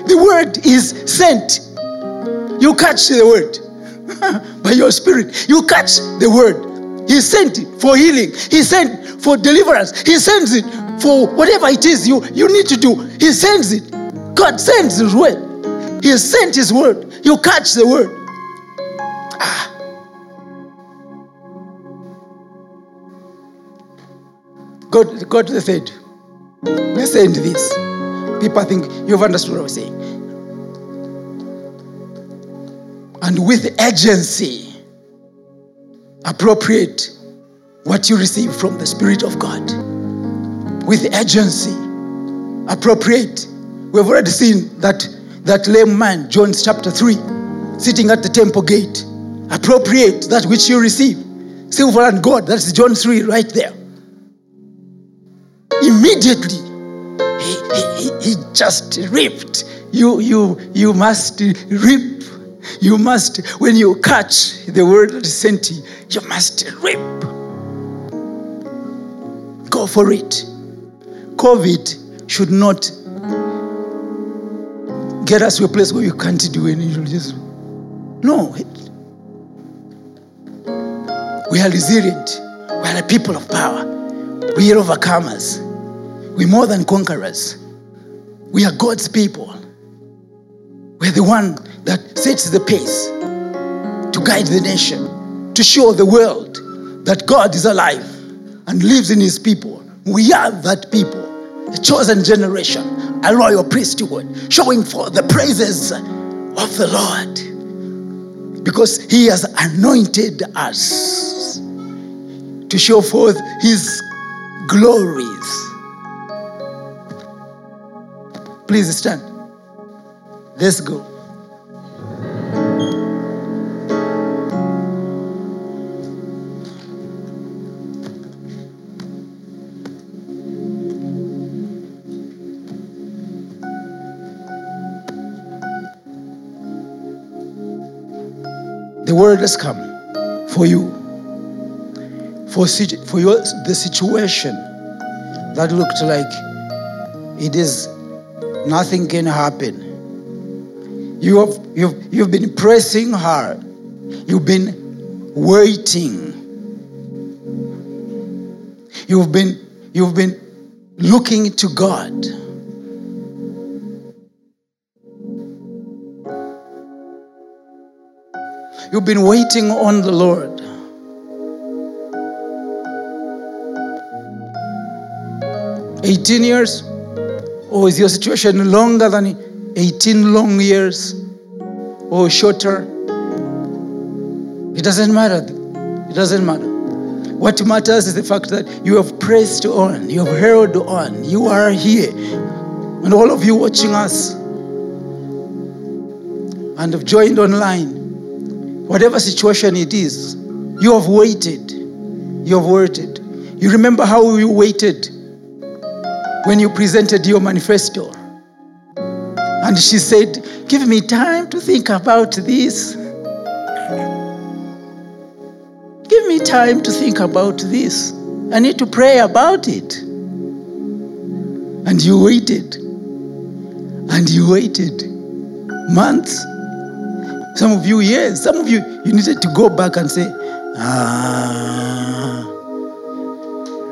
The word is sent, you catch the word [laughs] by your spirit. You catch the word. He sent it for healing, He sent for deliverance, He sends it for whatever it is you, you need to do. He sends it. God sends His word. He sent His word. You catch the word. Ah. God, said, let's end this. People think you've understood what I'm saying. And with agency, appropriate what you receive from the Spirit of God. With agency, appropriate. We've already seen that that lame man, John chapter 3, sitting at the temple gate. Appropriate that which you receive. Silver and gold, that's John 3 right there. Immediately, he, he, he just ripped. You, you, you must rip. You must, when you catch the word that is sent you, you must rip. Go for it. COVID should not get us to a place where you can't do anything. No. We are resilient. We are a people of power. We are overcomers. We're more than conquerors. We are God's people. We're the one that sets the pace to guide the nation, to show the world that God is alive and lives in his people. We are that people, a chosen generation, a royal priesthood, showing forth the praises of the Lord. Because he has anointed us to show forth his glories. Please stand. Let's go. The word has come for you, for, for your, the situation that looked like it is nothing can happen. You have, you've, you've been pressing hard, you've been waiting, you've been, you've been looking to God. You've been waiting on the Lord. Eighteen years? Or is your situation longer than 18 long years? Or shorter? It doesn't matter. It doesn't matter. What matters is the fact that you have pressed on, you have held on, you are here. And all of you watching us and have joined online, whatever situation it is, you have waited. You have waited. You remember how you waited when you presented your manifesto. And she said, Give me time to think about this. Give me time to think about this. I need to pray about it. And you waited. And you waited. Months. Some of you, years. Some of you, you needed to go back and say, Ah.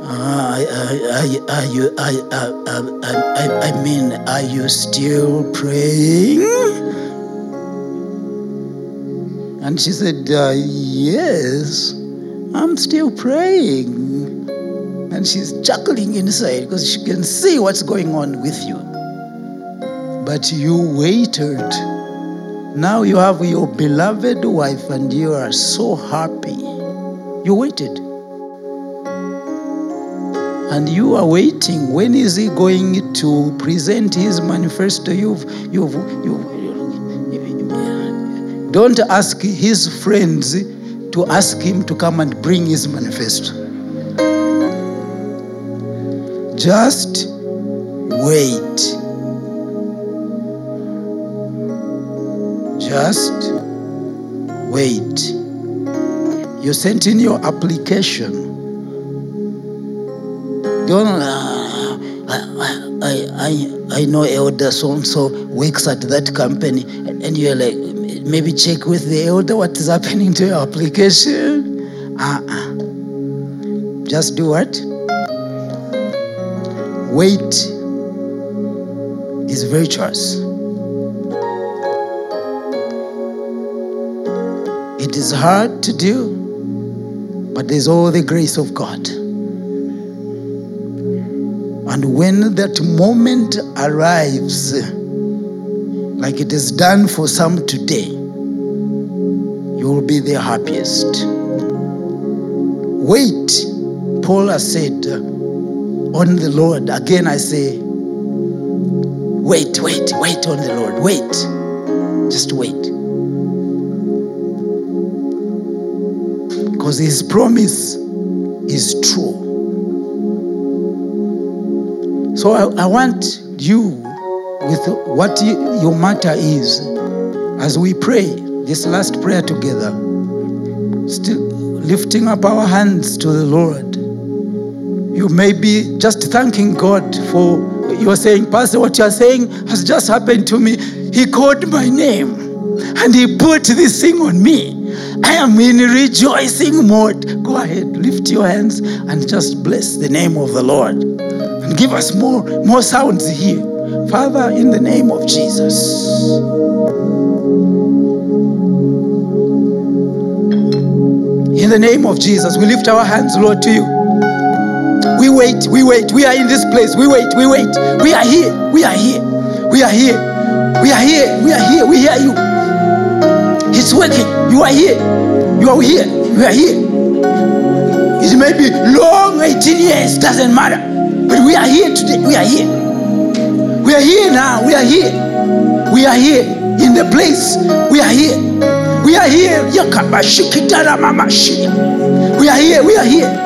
Are you, I, I, I mean, are you still praying? And she said, uh, Yes, I'm still praying. And she's chuckling inside because she can see what's going on with you. But you waited. Now you have your beloved wife and you are so happy. You waited and you are waiting. When is he going to present his manifesto? You've, you've, you've Don't ask his friends to ask him to come and bring his manifesto. Just wait. Just wait. You sent in your application. Don't, uh, I, I, I, I know elder so and so works at that company, and you're like, maybe check with the elder what is happening to your application. Uh-uh. Just do what? Wait is virtuous. It is hard to do, but there's all the grace of God. And when that moment arrives, like it is done for some today, you will be the happiest. Wait, Paul has said, on the Lord. Again, I say, wait, wait, wait on the Lord. Wait. Just wait. Because his promise is true. So I, I want you, with what your matter is, as we pray this last prayer together, still lifting up our hands to the Lord. You may be just thanking God for you're saying, Pastor, what you're saying has just happened to me. He called my name and he put this thing on me. I am in rejoicing mode. Go ahead, lift your hands and just bless the name of the Lord. Give us more, more sounds here. Father, in the name of Jesus. In the name of Jesus, we lift our hands, Lord, to you. We wait, we wait. We are in this place. We wait, we wait. We are here. We are here. We are here. We are here. We are here. We hear you. It's working. You are here. You are here. We are here. It may be long, 18 years, doesn't matter. But we are here today. We are here. We are here now. We are here. We are here in the place. We are here. We are here. We are here. We are here.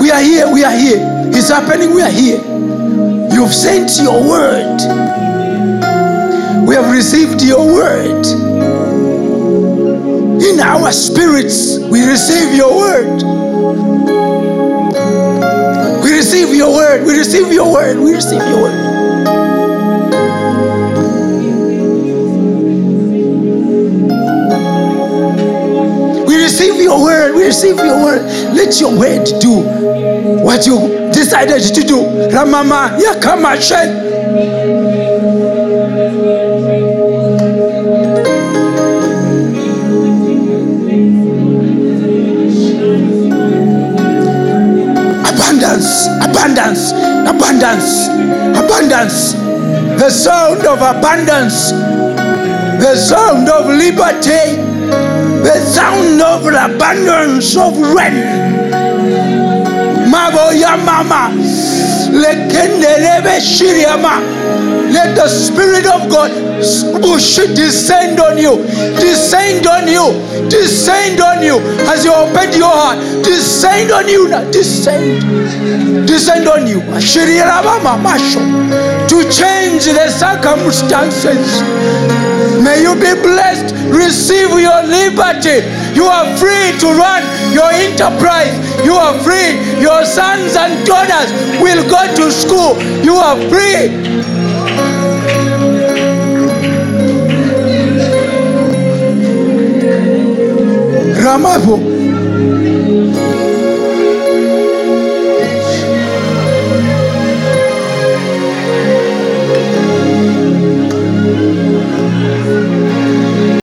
We are here, we are here. It's happening, we are here. You've sent your word. We have received your word. In our spirits, we receive your word. We receive your word. We receive your word. We receive your word. We receive your word. We receive your word. Let your word do what you decided to do. Ramama Yakamashen. Abundance, abundance, abundance, abundance. The sound of abundance, the sound of liberty, the sound of abundance of rain. Mama. Let the Spirit of God descend on you, descend on you, descend on you as you open your heart. Descend on you now, descend, descend on you. To change the circumstances. May you be blessed. Receive your liberty. You are free to run your enterprise. You are free. Your sons and daughters will go to school. You are free. Ramabo,